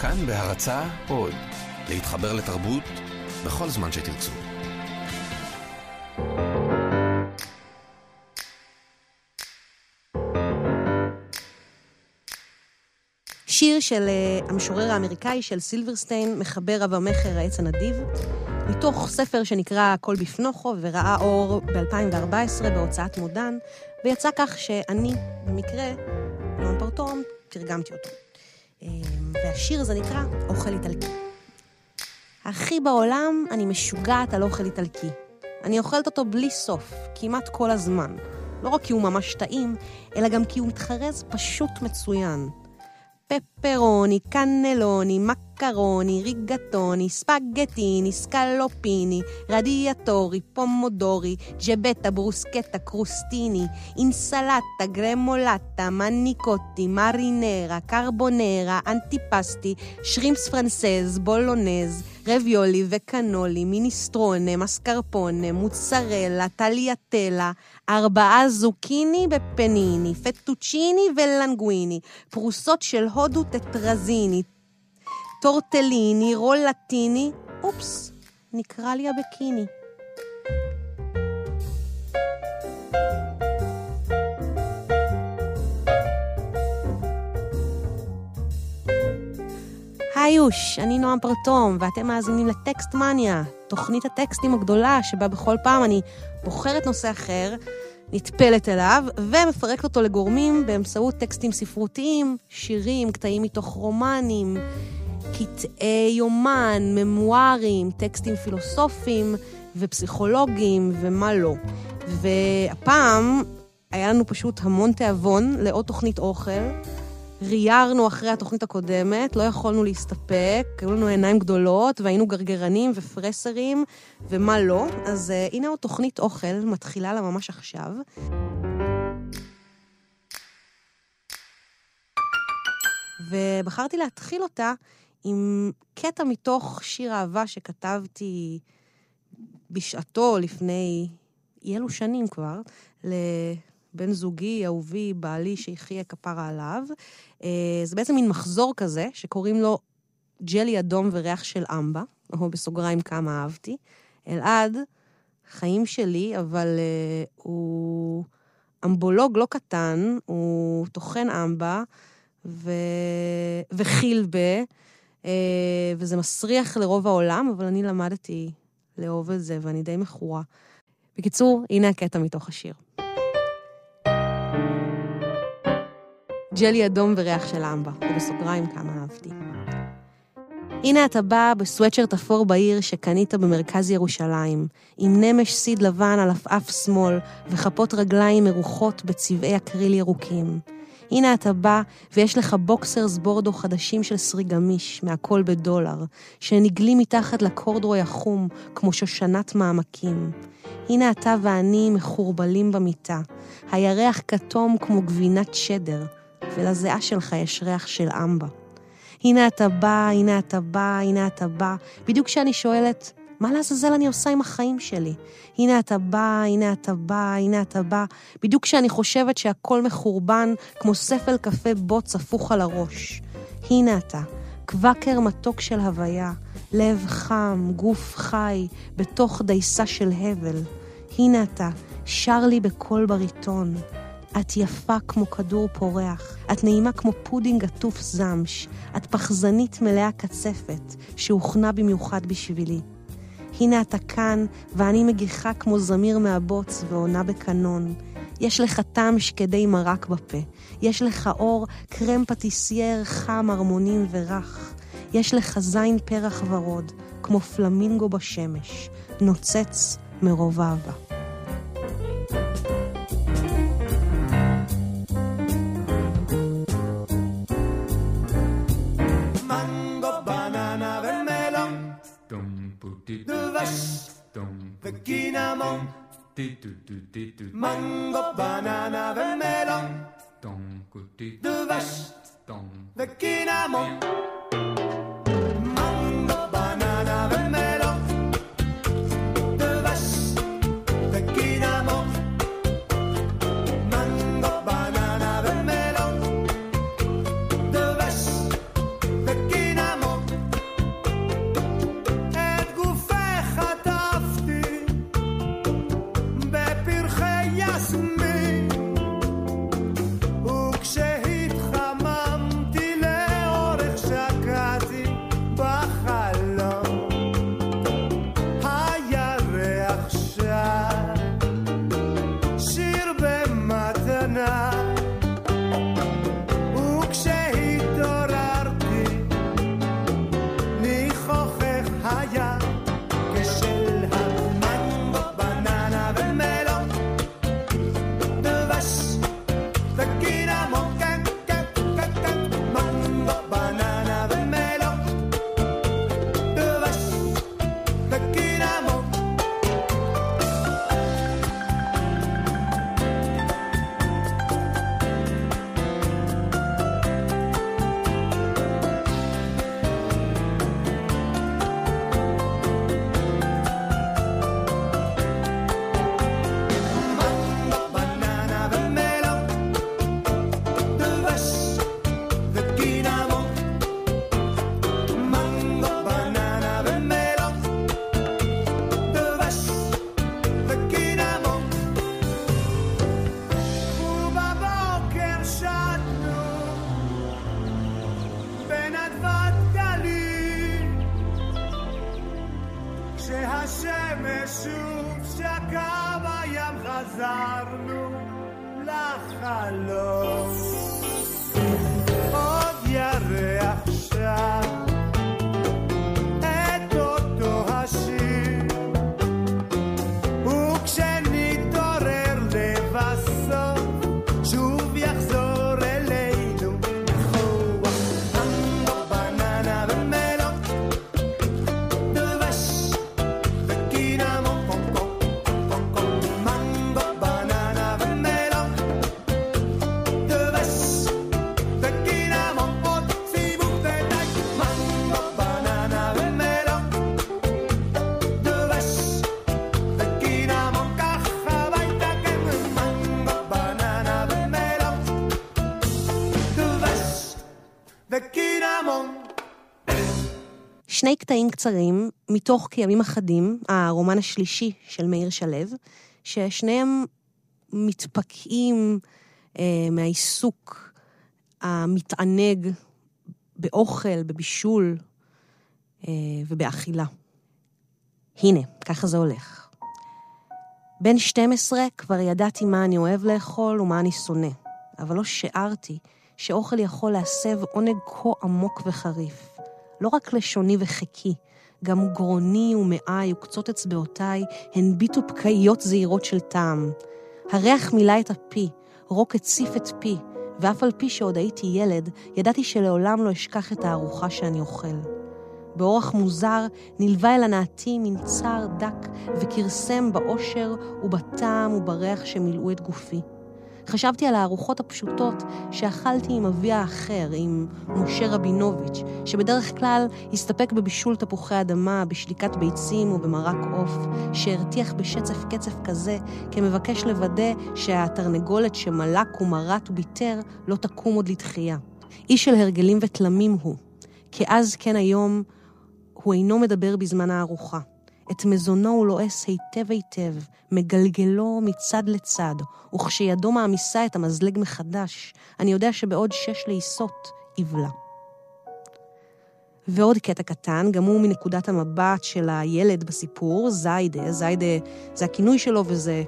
כאן בהרצה עוד, להתחבר לתרבות בכל זמן שתרצו. שיר של uh, המשורר האמריקאי של סילברסטיין, מחבר רב המכר העץ הנדיב, מתוך ספר שנקרא "הכל בפנוכו" וראה אור ב-2014 בהוצאת מודן, ויצא כך שאני, במקרה, נועם פרטום, תרגמתי אותו. והשיר הזה נקרא "אוכל איטלקי". הכי בעולם, אני משוגעת על אוכל איטלקי. אני אוכלת אותו בלי סוף, כמעט כל הזמן. לא רק כי הוא ממש טעים, אלא גם כי הוא מתחרז פשוט מצוין. פפרוני, קנלוני, מקרוני, ריגטוני, ספגטיני, סקלופיני, רדיאטורי, פומודורי, ג'בטה, ברוסקטה, קרוסטיני, אינסלטה, גרמולטה, מניקוטי, מרינרה, קרבונרה, אנטיפסטי, שרימפס פרנסז, בולונז, רביולי וקנולי, מיניסטרונה, מסקרפונה, מוצרלה, טליאטלה, ארבעה זוקיני בפניני, פטוצ'יני ולנגוויני, פרוסות של הודו טטרזיני, טורטליני, רולטיני, אופס, נקרא לי הבקיני. היוש, אני נועם פרטום, ואתם מאזינים לטקסט מניה, תוכנית הטקסטים הגדולה, שבה בכל פעם אני בוחרת נושא אחר, נטפלת אליו, ומפרקת אותו לגורמים באמצעות טקסטים ספרותיים, שירים, קטעים מתוך רומנים, קטעי יומן, ממוארים, טקסטים פילוסופיים ופסיכולוגיים, ומה לא. והפעם היה לנו פשוט המון תיאבון לעוד תוכנית אוכל. ריירנו אחרי התוכנית הקודמת, לא יכולנו להסתפק, היו לנו עיניים גדולות והיינו גרגרנים ופרסרים ומה לא. אז uh, הנה עוד תוכנית אוכל, מתחילה לה ממש עכשיו. ובחרתי להתחיל אותה עם קטע מתוך שיר אהבה שכתבתי בשעתו, לפני אי אלו שנים כבר, בן זוגי, אהובי, בעלי, שיחיה כפרה עליו. אה, זה בעצם מין מחזור כזה, שקוראים לו ג'לי אדום וריח של אמבה, או בסוגריים כמה אהבתי. אלעד, חיים שלי, אבל uh, הוא אמבולוג לא קטן, הוא טוחן אמבה ו... וחילבה, uh, וזה מסריח לרוב העולם, אבל אני למדתי לאהוב את זה, ואני די מכורה. בקיצור, הנה הקטע מתוך השיר. ג'לי אדום וריח של אמבה, ובסוגריים כמה אהבתי. הנה אתה בא בסוואצ'רט אפור בעיר שקנית במרכז ירושלים, עם נמש סיד לבן על עפעף שמאל וכפות רגליים מרוחות בצבעי אקריל ירוקים. הנה אתה בא ויש לך בוקסרס בורדו חדשים של סריגמיש, מהכל בדולר, שנגלים מתחת לקורדרוי החום כמו שושנת מעמקים. הנה אתה ואני מכורבלים במיטה, הירח כתום כמו גבינת צ'דר, ולזיעה שלך יש ריח של עמבה. הנה אתה בא, הנה אתה בא, הנה אתה בא, בדיוק כשאני שואלת, מה לעזאזל אני עושה עם החיים שלי? הנה אתה בא, הנה אתה בא, הנה אתה בא, בדיוק כשאני חושבת שהכל מחורבן, כמו ספל קפה בוץ הפוך על הראש. הנה אתה, קוואקר מתוק של הוויה, לב חם, גוף חי, בתוך דייסה של הבל. הנה אתה, שר לי בקול בריטון. את יפה כמו כדור פורח, את נעימה כמו פודינג עטוף זמש, את פחזנית מלאה קצפת, שהוכנה במיוחד בשבילי. הנה אתה כאן, ואני מגיחה כמו זמיר מהבוץ ועונה בקנון. יש לך טעם שקדי מרק בפה. יש לך אור קרם פטיסייר חם, ארמונים ורך. יש לך זין פרח ורוד, כמו פלמינגו בשמש, נוצץ מרוב אהבה. de vache, de guinamon, mango, banana, the melon, de vache, de guinamon, mango, banana. שני קטעים קצרים מתוך כימים אחדים, הרומן השלישי של מאיר שלו, ששניהם מתפקעים אה, מהעיסוק המתענג באוכל, בבישול אה, ובאכילה. הנה, ככה זה הולך. בן 12 כבר ידעתי מה אני אוהב לאכול ומה אני שונא, אבל לא שיערתי שאוכל יכול להסב עונג כה עמוק וחריף. לא רק לשוני וחיקי, גם גרוני ומעי וקצות אצבעותיי הנביטו פקאיות זעירות של טעם. הריח מילא את הפי, רוק הציף את פי, ואף על פי שעוד הייתי ילד, ידעתי שלעולם לא אשכח את הארוחה שאני אוכל. באורח מוזר נלווה אל הנעתי מין צער דק וכרסם באושר ובטעם ובריח שמילאו את גופי. חשבתי על הארוחות הפשוטות שאכלתי עם אבי האחר, עם משה רבינוביץ', שבדרך כלל הסתפק בבישול תפוחי אדמה, בשליקת ביצים ובמרק עוף, שהרתיח בשצף קצף כזה, כמבקש לוודא שהתרנגולת שמלק ומרט וביטר לא תקום עוד לתחייה. איש של הרגלים ותלמים הוא, כאז כן היום הוא אינו מדבר בזמן הארוחה. את מזונו הוא לועס היטב היטב, מגלגלו מצד לצד, וכשידו מעמיסה את המזלג מחדש, אני יודע שבעוד שש לעיסות יבלע. ועוד קטע קטן, גם הוא מנקודת המבט של הילד בסיפור, זיידה. זיידה זה הכינוי שלו וזה,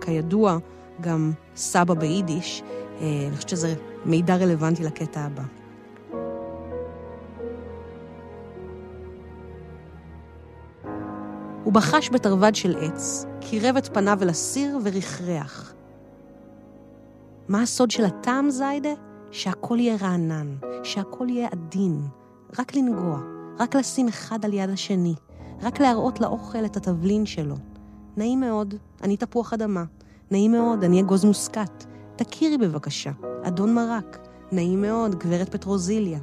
כידוע, גם סבא ביידיש. אה, אני חושבת שזה מידע רלוונטי לקטע הבא. הוא בחש בתרווד של עץ, קירב את פניו אל הסיר ורכרח. מה הסוד של הטעם, זיידה? שהכל יהיה רענן, שהכל יהיה עדין, רק לנגוע, רק לשים אחד על יד השני, רק להראות לאוכל את התבלין שלו. נעים מאוד, אני תפוח אדמה. נעים מאוד, אני אגוז מוסקת. תכירי בבקשה, אדון מרק. נעים מאוד, גברת פטרוזיליה.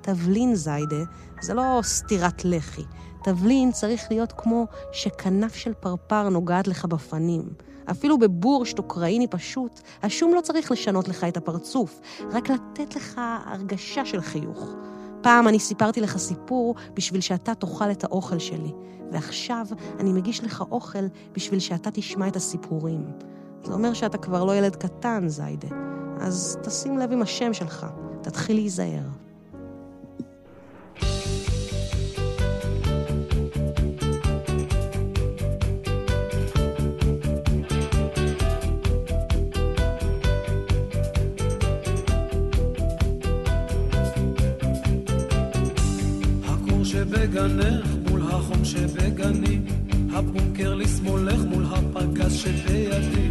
תבלין, זיידה, זה לא סטירת לחי. תבלין צריך להיות כמו שכנף של פרפר נוגעת לך בפנים. אפילו בבורשט אוקראיני פשוט, השום לא צריך לשנות לך את הפרצוף, רק לתת לך הרגשה של חיוך. פעם אני סיפרתי לך סיפור בשביל שאתה תאכל את האוכל שלי, ועכשיו אני מגיש לך אוכל בשביל שאתה תשמע את הסיפורים. זה אומר שאתה כבר לא ילד קטן, זיידה. אז תשים לב עם השם שלך, תתחיל להיזהר. שבגנך מול החום שבגני, הבונקר לשמאלך מול הפגז שבידי.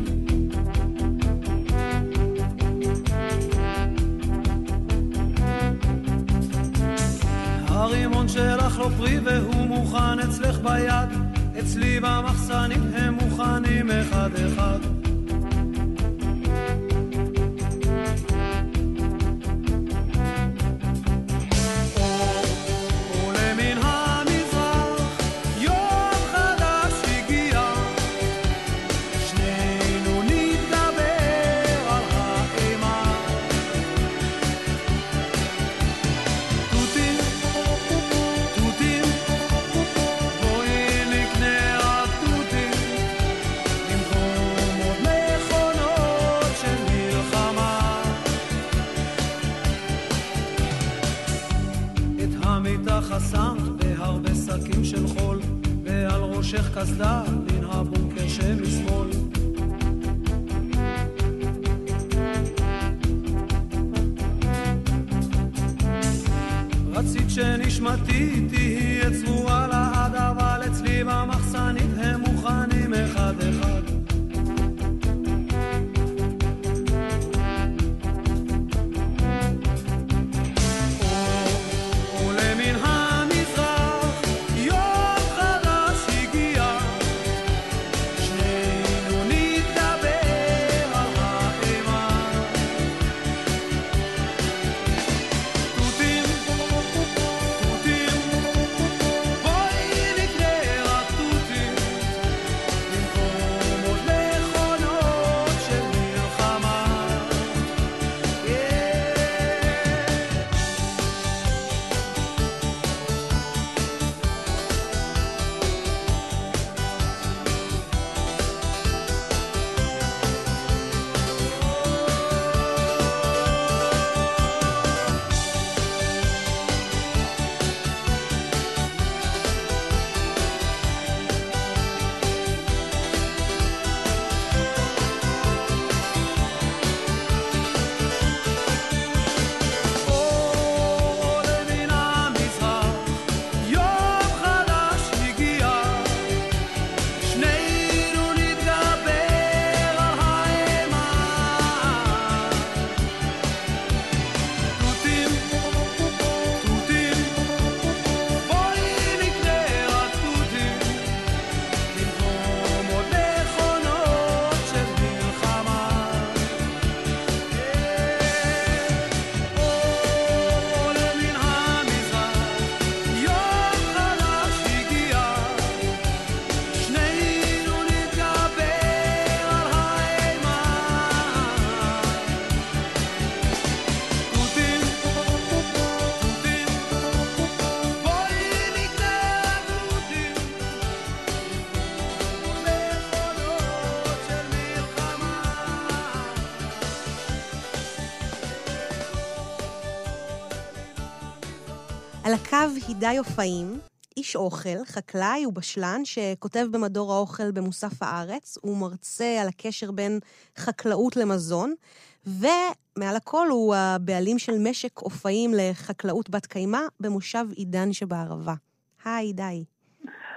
הרימון שלך לא פרי והוא מוכן אצלך ביד, אצלי במחסנים הם מוכנים אחד אחד. הקו הידי אופאים, איש אוכל, חקלאי ובשלן, שכותב במדור האוכל במוסף הארץ, הוא מרצה על הקשר בין חקלאות למזון, ומעל הכל הוא הבעלים של משק אופאים לחקלאות בת קיימא במושב עידן שבערבה. היי, הידי.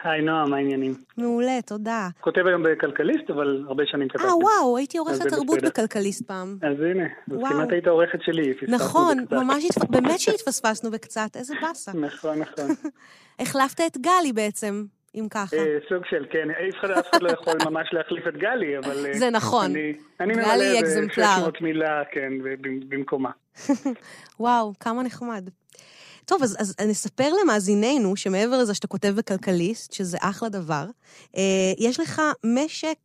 היי נועה, מה העניינים? מעולה, תודה. כותב היום בכלכליסט, אבל הרבה שנים כתבתי. אה, וואו, הייתי עורכת זה תרבות. בכלכליסט פעם. אז הנה, אז וואו. כמעט היית עורכת שלי, נכון, את זה. ממש, התפ- באמת שהתפספסנו בקצת, איזה באסה. נכון, נכון. החלפת את גלי בעצם, אם ככה. אה, סוג של, כן, אף אחד, לא יכול ממש להחליף את גלי, אבל... אה, זה נכון. אני, ממלא איזה אקזמפלר. 600 מילה, כן, במ- במקומה. וואו, כמה נחמד. טוב, אז, אז נספר למאזיננו שמעבר לזה שאתה כותב בכלכליסט, שזה אחלה דבר, אה, יש לך משק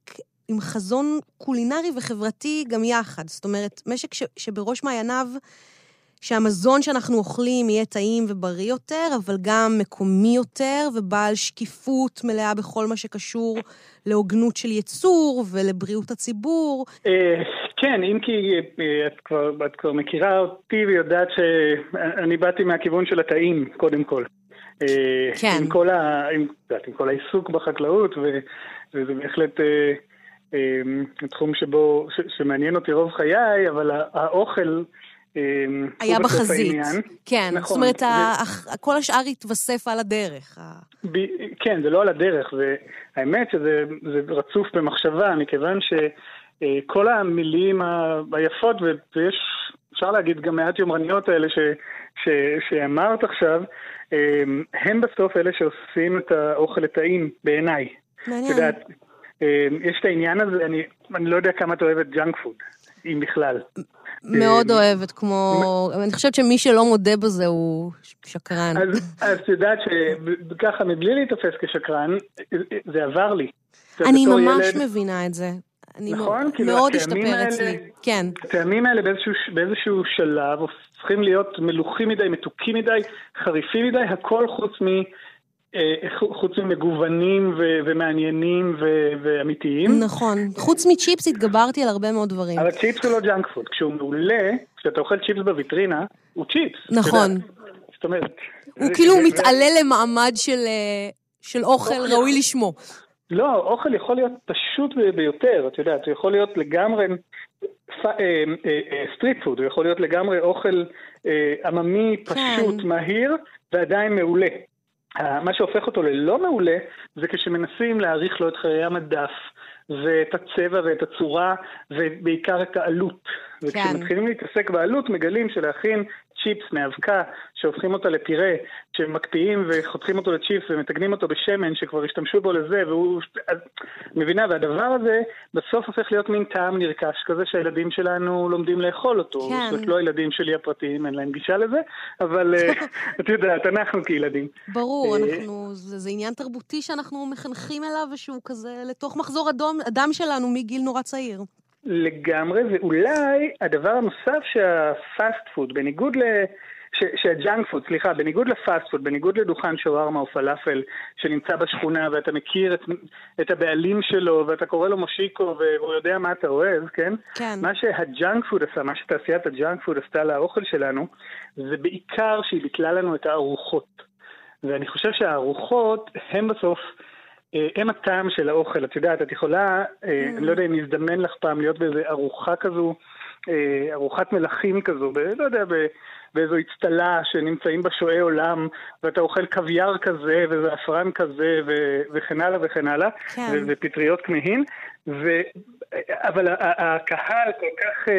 עם חזון קולינרי וחברתי גם יחד. זאת אומרת, משק ש, שבראש מעייניו, שהמזון שאנחנו אוכלים יהיה טעים ובריא יותר, אבל גם מקומי יותר ובעל שקיפות מלאה בכל מה שקשור להוגנות של ייצור ולבריאות הציבור. אה, כן, אם כי אה, את כבר, את כבר מכירה אותי ויודעת שאני באתי מהכיוון של הטעים, קודם כל. אה, כן. עם כל, ה, עם, עם כל העיסוק בחקלאות, ו, וזה בהחלט אה, אה, תחום שבו, ש, שמעניין אותי רוב חיי, אבל האוכל אה, היה בחזית. העניין. כן, נכון, זאת אומרת, ו- ה- ה- כל השאר התווסף על הדרך. ב- כן, זה לא על הדרך, והאמת שזה זה רצוף במחשבה, מכיוון שכל המילים ה- היפות, ויש, אפשר להגיד גם מעט יומרניות האלה ש, ש, שאמרת עכשיו, הם- הם בסוף אלה שעושים את האוכל לטעים, בעיניי. את מעניין. יודעת, הם, יש את העניין הזה, אני, אני לא יודע כמה את אוהבת ג'אנק פוד, אם בכלל. מאוד אה, אוהבת, כמו... אני חושבת שמי שלא מודה בזה הוא שקרן. אז את יודעת שככה, מבלי להיתפס כשקרן, זה עבר לי. אני ממש מבינה את זה. אני נכון, מאוד- כאילו, השתפר אצלי. כן. הטעמים האלה באיזשהו, באיזשהו שלב הופכים להיות מלוחים מדי, מתוקים מדי, חריפים מדי, הכל חוץ מ... אה, חוץ ממגוונים ו- ומעניינים ו- ואמיתיים. נכון. חוץ מצ'יפס התגברתי על הרבה מאוד דברים. אבל צ'יפס הוא לא ג'אנק פוד. כשהוא מעולה, כשאתה אוכל צ'יפס בוויטרינה, הוא צ'יפס. נכון. זאת אומרת... הוא כאילו מתעלה למעמד של... אה, של אוכל אוכל ראוי לשמו. לא, אוכל יכול להיות פשוט ביותר, את יודעת, הוא יכול להיות לגמרי סטריט פוד, הוא יכול להיות לגמרי אוכל אה, עממי, פשוט, כן. מהיר, ועדיין מעולה. אה, מה שהופך אותו ללא מעולה, זה כשמנסים להאריך לו את חיי המדף, ואת הצבע ואת הצורה, ובעיקר את העלות. כן. וכשמתחילים להתעסק בעלות, מגלים שלהכין צ'יפס מאבקה, שהופכים אותה לפירה, שמקפיאים וחותכים אותו לצ'יפס ומטגנים אותו בשמן, שכבר השתמשו בו לזה, והוא... אז, מבינה, והדבר הזה בסוף הופך להיות מין טעם נרכש כזה שהילדים שלנו לומדים לאכול אותו. כן. זאת לא הילדים שלי הפרטיים, אין להם גישה לזה, אבל אה, את יודעת, אנחנו כילדים. ברור, אה, אנחנו, זה, זה עניין תרבותי שאנחנו מחנכים אליו, ושהוא כזה לתוך מחזור אדום, הדם שלנו מגיל נורא צעיר. לגמרי, ואולי הדבר הנוסף שהפאסט פוד, בניגוד ל... שהג'אנק פוד, סליחה, בניגוד לפאסט פוד, בניגוד לדוכן שווארמה או פלאפל שנמצא בשכונה ואתה מכיר את, את הבעלים שלו ואתה קורא לו מושיקו והוא יודע מה אתה אוהב, כן? כן. מה שהג'אנק פוד עשה, מה שתעשיית הג'אנק פוד עשתה לאוכל שלנו, זה בעיקר שהיא ביטלה לנו את הארוחות. ואני חושב שהארוחות הם בסוף, הם הטעם של האוכל. את יודעת, את יכולה, אה, אני לא יודע אם יזדמן לך פעם להיות באיזה ארוחה כזו, אה, ארוחת מלכים כזו, ב, לא יודע, ב, באיזו אצטלה שנמצאים בה שועי עולם, ואתה אוכל קוויאר כזה, וזעפרן כזה, ו, וכן הלאה וכן הלאה, כן. ו, ופטריות כמהין, ו, אבל הקהל כל כך...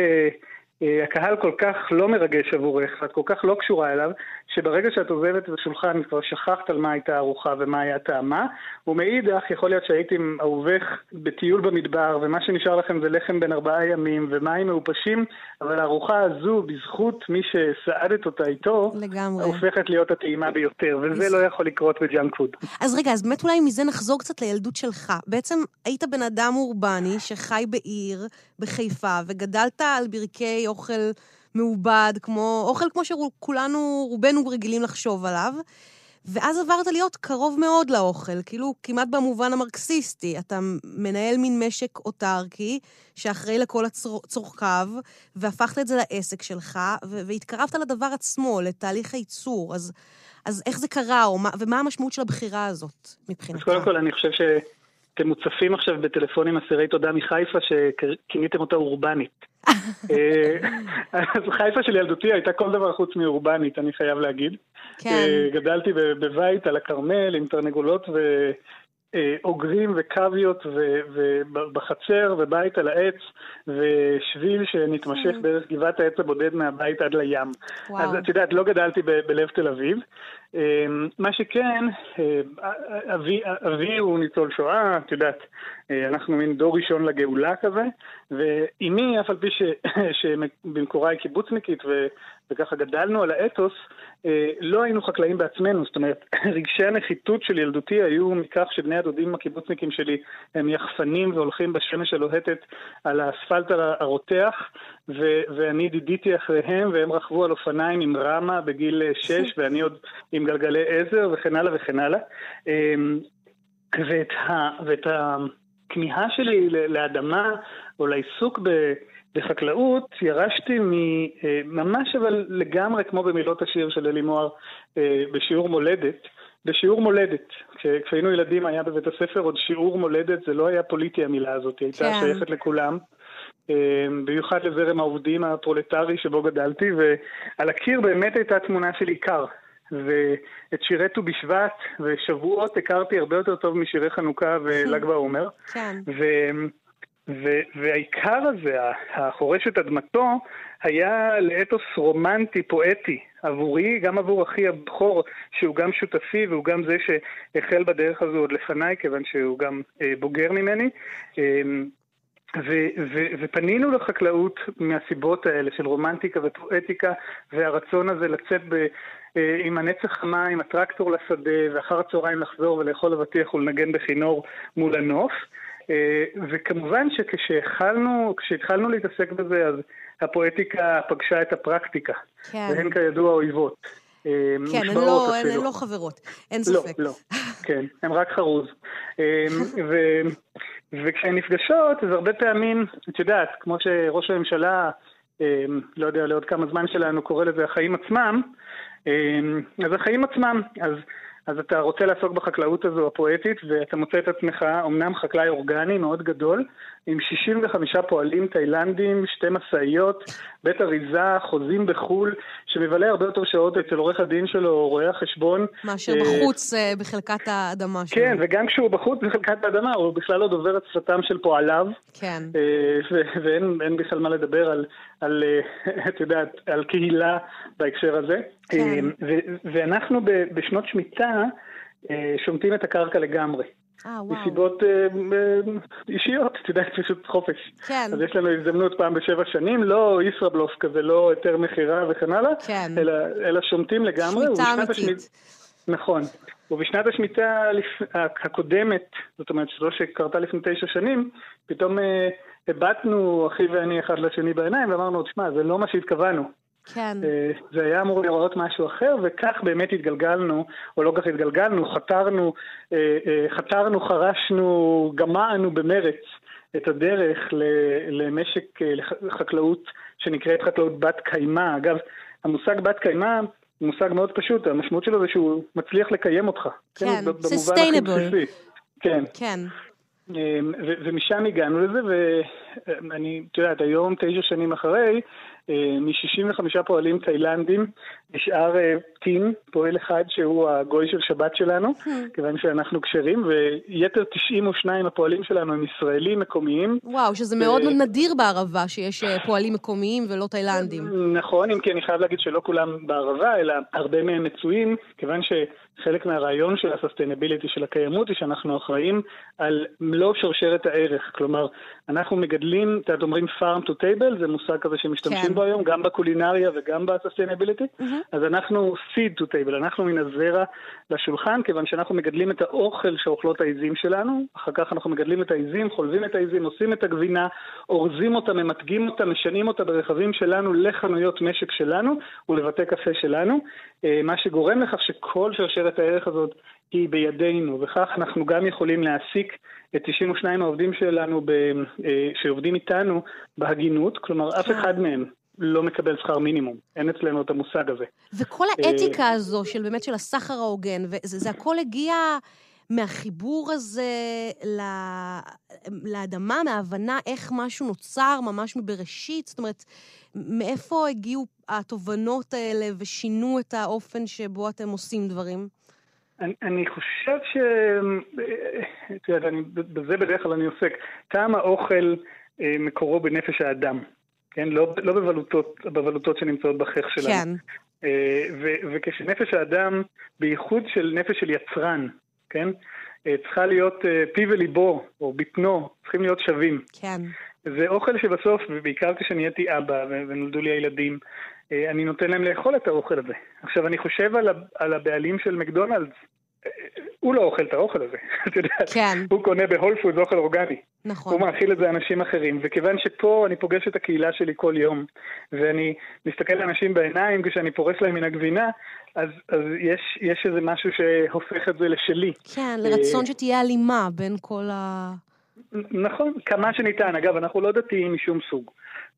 אה, הקהל כל כך לא מרגש עבורך, ואת כל כך לא קשורה אליו, שברגע שאת עוזבת את השולחן כבר שכחת על מה הייתה הארוחה ומה היה טעמה, ומאידך יכול להיות שהיית עם אהובך בטיול במדבר, ומה שנשאר לכם זה לחם בן ארבעה ימים ומים מעופשים, אבל הארוחה הזו, בזכות מי שסעדת אותה איתו, לגמרי. הופכת להיות הטעימה ביותר, וזה לא יכול לקרות בג'אנק פוד. אז רגע, אז באמת אולי מזה נחזור קצת לילדות שלך. בעצם היית בן אדם אורבני שחי בעיר, בחיפה, וגדלת על ברכי אוכל מעובד, כמו, אוכל כמו שכולנו, רובנו רגילים לחשוב עליו. ואז עברת להיות קרוב מאוד לאוכל, כאילו כמעט במובן המרקסיסטי. אתה מנהל מין משק אוטרקי שאחראי לכל צורכיו, והפכת את זה לעסק שלך, והתקרבת לדבר עצמו, לתהליך הייצור. אז, אז איך זה קרה, מה, ומה המשמעות של הבחירה הזאת מבחינתך? אז קודם כל אני חושב שאתם מוצפים עכשיו בטלפונים אסירי תודה מחיפה שכיניתם אותה אורבנית. אה, אז חיפה של ילדותי הייתה כל דבר חוץ מאורבנית, אני חייב להגיד. כן. אה, גדלתי בבית על הכרמל עם תרנגולות ואוגרים וקוויות ובחצר ובית על העץ ושביל שנתמשך דרך גבעת העץ הבודד מהבית עד לים. וואו. אז את יודעת, לא גדלתי בלב תל אביב. אה, מה שכן, אה, אבי, אבי הוא ניצול שואה, את יודעת, אה, אנחנו מין דור ראשון לגאולה כזה, ואימי, אף על פי ש- שבמקורה היא קיבוצניקית וככה גדלנו על האתוס, לא היינו חקלאים בעצמנו, זאת אומרת, רגשי הנחיתות של ילדותי היו מכך שבני הדודים הקיבוצניקים שלי הם יחפנים והולכים בשמש הלוהטת על האספלט הר- הרותח, ו- ואני דידיתי אחריהם, והם רכבו על אופניים עם רמה בגיל אה, שש, ואני עוד עם גלגלי עזר וכן הלאה וכן הלאה. אה, ואת, ה, ואת הכמיהה שלי לאדמה או לעיסוק ב, בחקלאות ירשתי אה, ממש אבל לגמרי כמו במילות השיר של אלי מוהר אה, בשיעור מולדת. בשיעור מולדת, כש, כשהיינו ילדים היה בבית הספר עוד שיעור מולדת, זה לא היה פוליטי המילה הזאת, היא הייתה כן. שייכת לכולם. אה, במיוחד לזרם העובדים הפרולטרי שבו גדלתי, ועל הקיר באמת הייתה תמונה של עיקר. ואת שירי ט"ו בשבט ושבועות הכרתי הרבה יותר טוב משירי חנוכה ול"ג בעומר. כן. ו... והעיקר הזה, החורש את אדמתו, היה לאתוס רומנטי, פואטי, עבורי, גם עבור אחי הבכור, שהוא גם שותפי והוא גם זה שהחל בדרך הזו עוד לפניי, כיוון שהוא גם אה, בוגר ממני. אה, ו- ו- ופנינו לחקלאות מהסיבות האלה של רומנטיקה ופואטיקה והרצון הזה לצאת ב- אה, עם הנץ החמה, עם הטרקטור לשדה, ואחר הצהריים לחזור ולאכול אבטיח ולנגן בכינור מול הנוף. אה, וכמובן שכשהתחלנו, כשהתחלנו להתעסק בזה, אז הפואטיקה פגשה את הפרקטיקה. כן. והן כידוע אויבות. אה, כן, הן לא, הן. לא חברות, אין לא, ספק. לא, כן, הן רק חרוז. אמ, ו, וכשהן נפגשות, אז הרבה פעמים, את יודעת, כמו שראש הממשלה, לא יודע לעוד כמה זמן שלנו, קורא לזה החיים עצמם, אז החיים עצמם, אז אז אתה רוצה לעסוק בחקלאות הזו הפואטית, ואתה מוצא את עצמך אומנם חקלאי אורגני מאוד גדול, עם 65 פועלים תאילנדים, שתי משאיות, בית אריזה, חוזים בחו"ל, שמבלה הרבה יותר שעות אצל עורך הדין שלו, רואה החשבון. מאשר אה, בחוץ אה, בחלקת האדמה שלו. כן, וגם כשהוא בחוץ בחלקת האדמה, הוא בכלל לא דובר את שפתם של פועליו. כן. אה, ואין אין בכלל מה לדבר על, על את יודעת, על קהילה בהקשר הזה. כן. ואנחנו בשנות שמיטה שומטים את הקרקע לגמרי. אה, וואו. מסיבות אה, אה, אישיות, את יודעת, פשוט חופש. כן. אז יש לנו הזדמנות פעם בשבע שנים, לא ישראבלוף כזה, לא היתר מכירה וכן הלאה, כן. אלא, אלא שומטים לגמרי. שמיטה אמיתית. השמיט- נכון. ובשנת השמיטה לפ- הקודמת, זאת אומרת, זו שקרתה לפני תשע שנים, פתאום אה, הבטנו, אחי ואני, אחד לשני בעיניים, ואמרנו, תשמע, זה לא מה שהתכוונו. כן. אה, זה היה אמור להיראות משהו אחר, וכך באמת התגלגלנו, או לא כך התגלגלנו, חתרנו, אה, אה, חתרנו, חרשנו, גמענו במרץ את הדרך למשק לחקלאות שנקראת חקלאות בת קיימא. אגב, המושג בת קיימא הוא מושג מאוד פשוט, המשמעות שלו זה שהוא מצליח לקיים אותך. כן, הכי sustainable. כן. כן. אמ, ומשם הגענו לזה, ואני, את יודעת, היום, תשע שנים אחרי, מ-65 פועלים תאילנדים, נשאר אה, טין, פועל אחד שהוא הגוי של שבת שלנו, כיוון שאנחנו כשרים, ויתר 92 הפועלים שלנו הם ישראלים מקומיים. וואו, שזה מאוד נדיר בערבה שיש אה, פועלים מקומיים ולא תאילנדים. נכון, אם כי אני חייב להגיד שלא כולם בערבה, אלא הרבה מהם מצויים, כיוון שחלק מהרעיון של ה-sustainability, של הקיימות, היא שאנחנו אחראים על מלוא שרשרת הערך. כלומר, אנחנו מגדלים, את יודעת, אומרים farm to table, זה מושג כזה שמשתמשים כן. בו היום, גם בקולינריה וגם ב-sustainability. אז אנחנו seed to table, אנחנו מן הזרע לשולחן, כיוון שאנחנו מגדלים את האוכל שאוכלות העיזים שלנו, אחר כך אנחנו מגדלים את העיזים, חולבים את העיזים, עושים את הגבינה, אורזים אותה, ממתגים אותה, משנים אותה ברכבים שלנו לחנויות משק שלנו ולבתי קפה שלנו, אה, מה שגורם לכך שכל שרשרת הערך הזאת היא בידינו, וכך אנחנו גם יכולים להעסיק את 92 העובדים שלנו ב, אה, שעובדים איתנו בהגינות, כלומר אף אחד מהם לא מקבל שכר מינימום, אין אצלנו את המושג הזה. וכל האתיקה הזו של באמת של הסחר ההוגן, וזה זה הכל הגיע מהחיבור הזה ל... לאדמה, מההבנה איך משהו נוצר ממש מבראשית, זאת אומרת, מאיפה הגיעו התובנות האלה ושינו את האופן שבו אתם עושים דברים? אני, אני חושב ש... את יודעת, אני, בזה בדרך כלל אני עוסק. טעם האוכל אה, מקורו בנפש האדם, כן? לא, לא בבלוטות, בבלוטות שנמצאות בחך שלנו. כן. אה, ו- וכשנפש האדם, בייחוד של נפש של יצרן, כן? אה, צריכה להיות פי וליבו, או בטנו, צריכים להיות שווים. כן. זה אוכל שבסוף, ובעיקר כשנהייתי אבא ונולדו לי הילדים, אני נותן להם לאכול את האוכל הזה. עכשיו, אני חושב על, על הבעלים של מקדונלדס. אה, הוא לא אוכל את האוכל הזה, את יודעת. כן. הוא קונה בהול פוד אוכל אורגני. נכון. הוא מאכיל את זה אנשים אחרים, וכיוון שפה אני פוגש את הקהילה שלי כל יום, ואני מסתכל לאנשים בעיניים כשאני פורס להם מן הגבינה, אז, אז יש, יש איזה משהו שהופך את זה לשלי. כן, לרצון שתהיה הלימה בין כל ה... נכון, כמה שניתן. אגב, אנחנו לא דתיים משום סוג.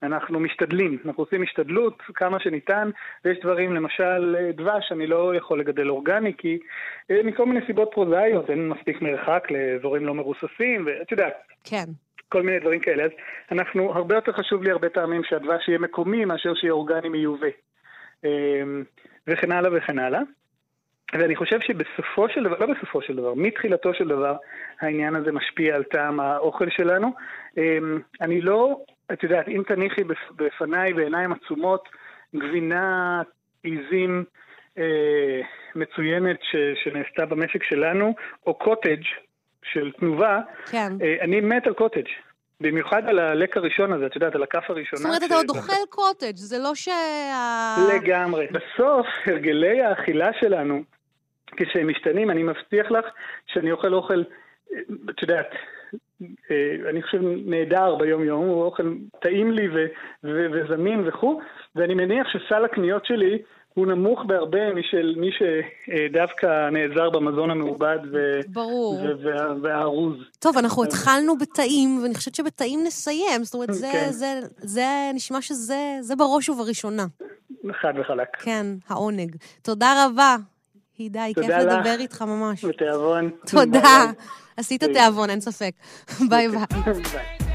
אנחנו משתדלים, אנחנו עושים השתדלות כמה שניתן, ויש דברים, למשל דבש, אני לא יכול לגדל אורגני, כי אה, מכל מיני סיבות פרוזאיות, אין מספיק מרחק לאזורים לא מרוססים, ואת יודעת, כן. כל מיני דברים כאלה. אז אנחנו, הרבה יותר חשוב לי הרבה פעמים שהדבש יהיה מקומי מאשר שיהיה אורגני מיובא. אמ, וכן הלאה וכן הלאה. ואני חושב שבסופו של דבר, לא בסופו של דבר, מתחילתו של דבר, העניין הזה משפיע על טעם האוכל שלנו. אמ, אני לא, את יודעת, אם תניחי בפ- בפניי בעיניים עצומות גבינה, עיזים אה, מצוינת ש, שנעשתה במשק שלנו, או קוטג' של תנובה, כן. אה, אני מת על קוטג'. במיוחד על הלק הראשון הזה, את יודעת, על הכף הראשונה. זאת אומרת, אתה ש- עוד אוכל קוטג', זה לא שה... לגמרי. בסוף, הרגלי האכילה שלנו, כשהם משתנים, אני מבטיח לך שאני אוכל אוכל, אה, את יודעת, אני חושב נהדר ביום-יום, הוא אוכל טעים לי ו- ו- וזמין וכו', ואני מניח שסל הקניות שלי הוא נמוך בהרבה משל מי שדווקא נעזר במזון המעובד ו- ברור. ו- וה- והארוז. טוב, אנחנו התחלנו בטעים, ואני חושבת שבטעים נסיים. זאת אומרת, זה, כן. זה, זה נשמע שזה זה בראש ובראשונה. חד וחלק. כן, העונג. תודה רבה, הידי, כיף לך. לדבר איתך ממש. בתיאבון. תודה. ביי, עשית לי תיאבון, אין ספק. ביי ביי.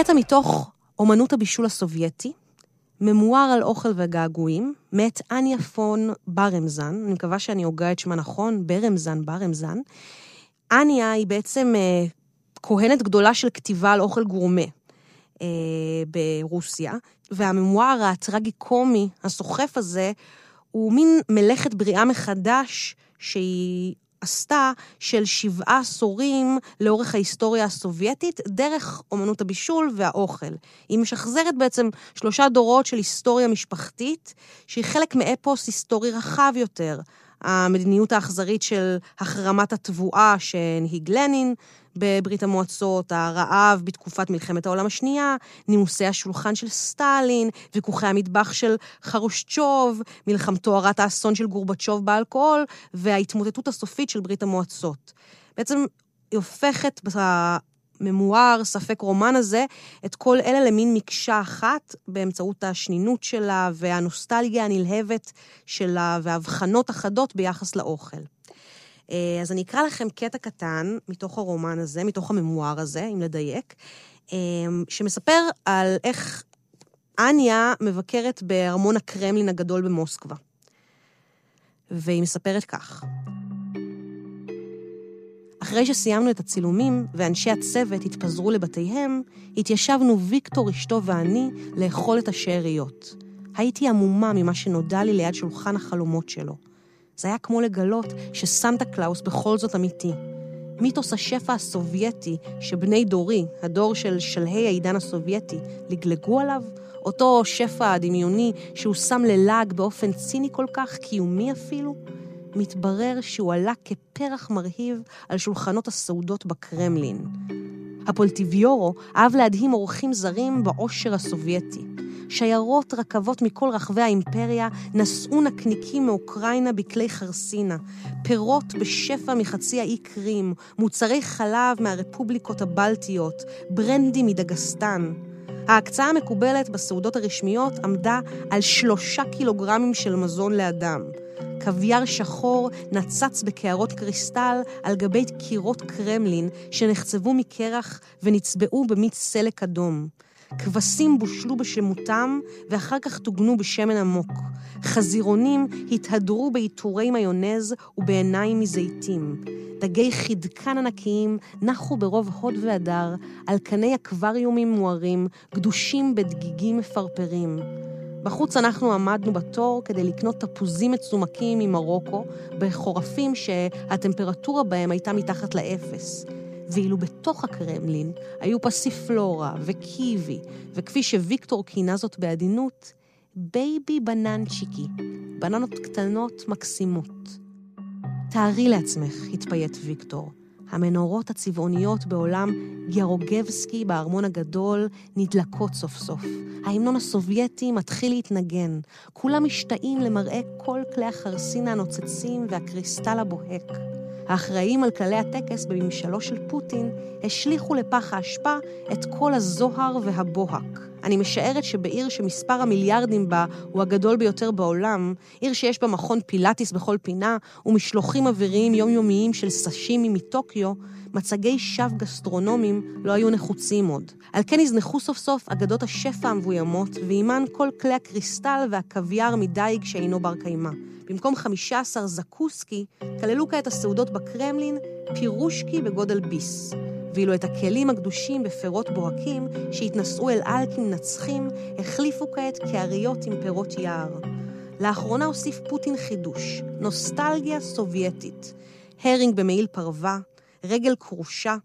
קטע מתוך אומנות הבישול הסובייטי, ממואר על אוכל וגעגועים, מאת אניה פון ברמזן, אני מקווה שאני הוגה את שמה נכון, ברמזן, ברמזן. אניה היא בעצם אה, כהנת גדולה של כתיבה על אוכל גורמה אה, ברוסיה, והממואר הטרגי-קומי, הסוחף הזה, הוא מין מלאכת בריאה מחדש שהיא עשתה של שבעה עשורים לאורך ההיסטוריה הסובייטית, דרך אומנות הבישול והאוכל. היא משחזרת בעצם שלושה דורות של היסטוריה משפחתית, שהיא חלק מאפוס היסטורי רחב יותר. המדיניות האכזרית של החרמת התבואה שהנהיג לנין בברית המועצות, הרעב בתקופת מלחמת העולם השנייה, נימוסי השולחן של סטלין, ויכוחי המטבח של חרושצ'וב, מלחמתו הרת האסון של גורבצ'וב באלכוהול, וההתמוטטות הסופית של ברית המועצות. בעצם היא הופכת בממואר, ספק רומן הזה, את כל אלה למין מקשה אחת באמצעות השנינות שלה והנוסטלגיה הנלהבת שלה והבחנות אחדות ביחס לאוכל. אה, אז אני אקרא לכם קטע קטן מתוך הרומן הזה, מתוך הממואר הזה, אם לדייק, אה, שמספר על איך אניה מבקרת בארמון הקרמלין הגדול במוסקבה. והיא מספרת כך: אחרי שסיימנו את הצילומים ואנשי הצוות התפזרו לבתיהם, התיישבנו ויקטור, אשתו ואני לאכול את השאריות. הייתי עמומה ממה שנודע לי ליד שולחן החלומות שלו. זה היה כמו לגלות שסנטה קלאוס בכל זאת אמיתי. מיתוס השפע הסובייטי שבני דורי, הדור של שלהי העידן הסובייטי, לגלגו עליו, אותו שפע הדמיוני שהוא שם ללעג באופן ציני כל כך, קיומי אפילו, מתברר שהוא עלה כפרח מרהיב על שולחנות הסעודות בקרמלין. הפולטיביורו אהב להדהים אורחים זרים בעושר הסובייטי. שיירות רכבות מכל רחבי האימפריה נשאו נקניקים מאוקראינה בכלי חרסינה, פירות בשפע מחצי האי קרים, מוצרי חלב מהרפובליקות הבלטיות, ברנדי מדגסטן. ההקצאה המקובלת בסעודות הרשמיות עמדה על שלושה קילוגרמים של מזון לאדם. קוויאר שחור נצץ בקערות קריסטל על גבי קירות קרמלין שנחצבו מקרח ונצבעו במיץ סלק אדום. כבשים בושלו בשמותם ואחר כך טוגנו בשמן עמוק. חזירונים התהדרו בעיטורי מיונז ובעיניים מזיתים. דגי חדקן ענקיים נחו ברוב הוד והדר על קני אקווריומים מוארים, גדושים בדגיגים מפרפרים. בחוץ אנחנו עמדנו בתור כדי לקנות תפוזים מצומקים ממרוקו, בחורפים שהטמפרטורה בהם הייתה מתחת לאפס. ואילו בתוך הקרמלין היו פסיפלורה וקיבי, וכפי שוויקטור כינה זאת בעדינות, baby бананчики, בננות קטנות מקסימות. תארי לעצמך, התפייט ויקטור, המנורות הצבעוניות בעולם גירוגבסקי בארמון הגדול נדלקות סוף סוף. ההמנון הסובייטי מתחיל להתנגן. כולם משתאים למראה כל כלי החרסין הנוצצים והקריסטל הבוהק. האחראים על כללי הטקס בממשלו של פוטין השליכו לפח האשפה את כל הזוהר והבוהק. אני משערת שבעיר שמספר המיליארדים בה הוא הגדול ביותר בעולם, עיר שיש בה מכון פילאטיס בכל פינה ומשלוחים אוויריים יומיומיים של סשימי מטוקיו, מצגי שווא גסטרונומיים לא היו נחוצים עוד. על כן נזנחו סוף סוף אגדות השפע המבוימות, ועימן כל כלי הקריסטל והקוויאר מדייג שאינו בר קיימא. במקום 15 זקוסקי, כללו כעת הסעודות בקרמלין פירושקי בגודל ביס. ואילו את הכלים הקדושים בפירות בוהקים, שהתנשאו אל על כמנצחים, החליפו כעת כאריות עם פירות יער. לאחרונה הוסיף פוטין חידוש, נוסטלגיה סובייטית. הרינג במעיל פרווה, רגל כרושה.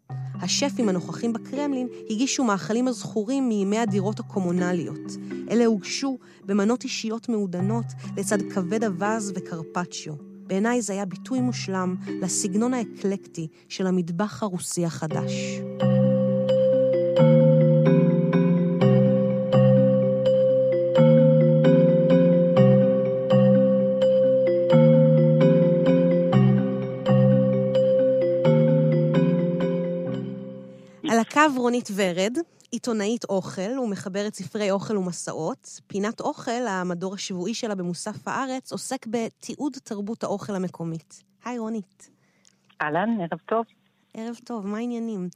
השפים הנוכחים בקרמלין הגישו מאכלים הזכורים מימי הדירות הקומונליות. אלה הוגשו במנות אישיות מעודנות לצד כבד אווז וקרפצ'יו. בעיניי זה היה ביטוי מושלם לסגנון האקלקטי של המטבח הרוסי החדש. הקו רונית ורד, עיתונאית אוכל ומחברת ספרי אוכל ומסעות. פינת אוכל, המדור השבועי שלה במוסף הארץ, עוסק בתיעוד תרבות האוכל המקומית. היי רונית. אהלן, ערב טוב. ערב טוב, מה העניינים?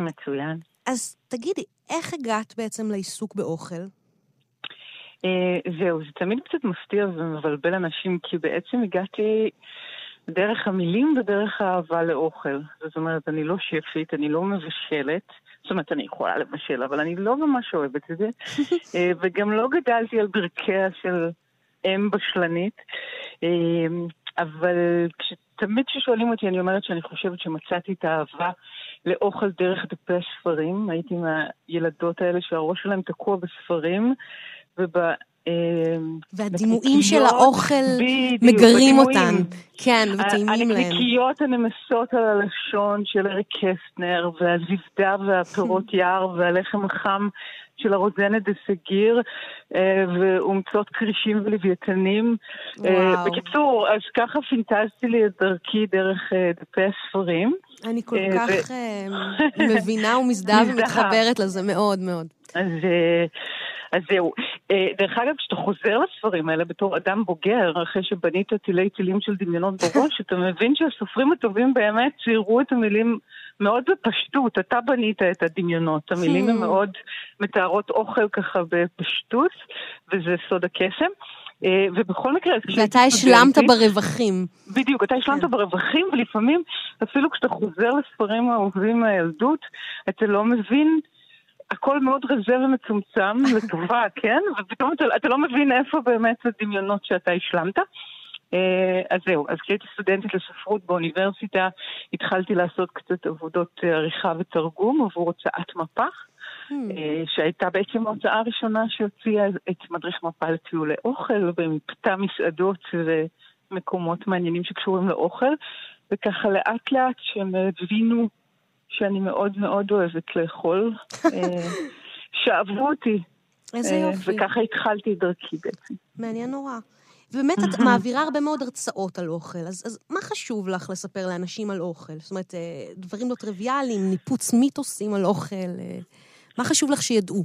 מצוין. אז תגידי, איך הגעת בעצם לעיסוק באוכל? אה, זהו, זה תמיד קצת מפתיע ומבלבל אנשים, כי בעצם הגעתי דרך המילים ודרך האהבה לאוכל. זאת אומרת, אני לא שפית, אני לא מבשלת. זאת אומרת, אני יכולה לבשל, אבל אני לא ממש אוהבת את זה. אה, וגם לא גדלתי על ברכיה של אם בשלנית. אה, אבל תמיד כששואלים אותי, אני אומרת שאני חושבת שמצאתי את האהבה לאוכל דרך דפי הספרים. הייתי מהילדות האלה שהראש שלהם תקוע בספרים, וב... והדימויים של האוכל בדיוק, מגרים. אותן. כן, וטעימים להן. הנקניקיות הנמסות על הלשון של אריק קסטנר, והזבדה והפירות יער, והלחם החם של הרוזנת דה סגיר, אה, ואומצות כרישים ולוויתנים. אה. בקיצור, אז ככה פינטזתי לי את דרכי דרך אה, דפי הספרים. אני כל כך מבינה ומזדהה מזדהה. ומתחברת לזה מאוד מאוד. אז, אז זהו. אה, דרך אגב, כשאתה חוזר לספרים האלה בתור אדם בוגר, אחרי שבנית תילי תילים של דמיונות בראש, אתה מבין שהסופרים הטובים באמת ציירו את המילים מאוד בפשטות. אתה בנית את הדמיונות. המילים הן מאוד מתארות אוכל ככה בפשטות, וזה סוד הקסם. אה, ובכל מקרה, ואתה השלמת ברווחים. בדיוק, אתה השלמת כן. ברווחים, ולפעמים, אפילו כשאתה חוזר לספרים האהובים מהילדות, אתה לא מבין, הכל מאוד רזה ומצומצם, לטובה, כן? ופתאום אתה, אתה לא מבין איפה באמת הדמיונות שאתה השלמת. אה, אז זהו, אז כשהייתי סטודנטית לספרות באוניברסיטה, התחלתי לעשות קצת עבודות אה, עריכה ותרגום עבור הוצאת מפח. Hmm. אה, שהייתה בעצם ההוצאה הראשונה שהוציאה את מדריך מפה לטיולי אוכל, ומיפתה מסעדות ומקומות מעניינים שקשורים לאוכל, וככה לאט לאט שהם הבינו שאני מאוד מאוד אוהבת לאכול, אה, שאהבו אותי. איזה אה, יופי. וככה התחלתי את דרכי בעצם. מעניין נורא. ובאמת, את מעבירה הרבה מאוד הרצאות על אוכל, אז, אז מה חשוב לך לספר לאנשים על אוכל? זאת אומרת, אה, דברים לא טריוויאליים, ניפוץ מיתוסים על אוכל, מה חשוב לך שידעו?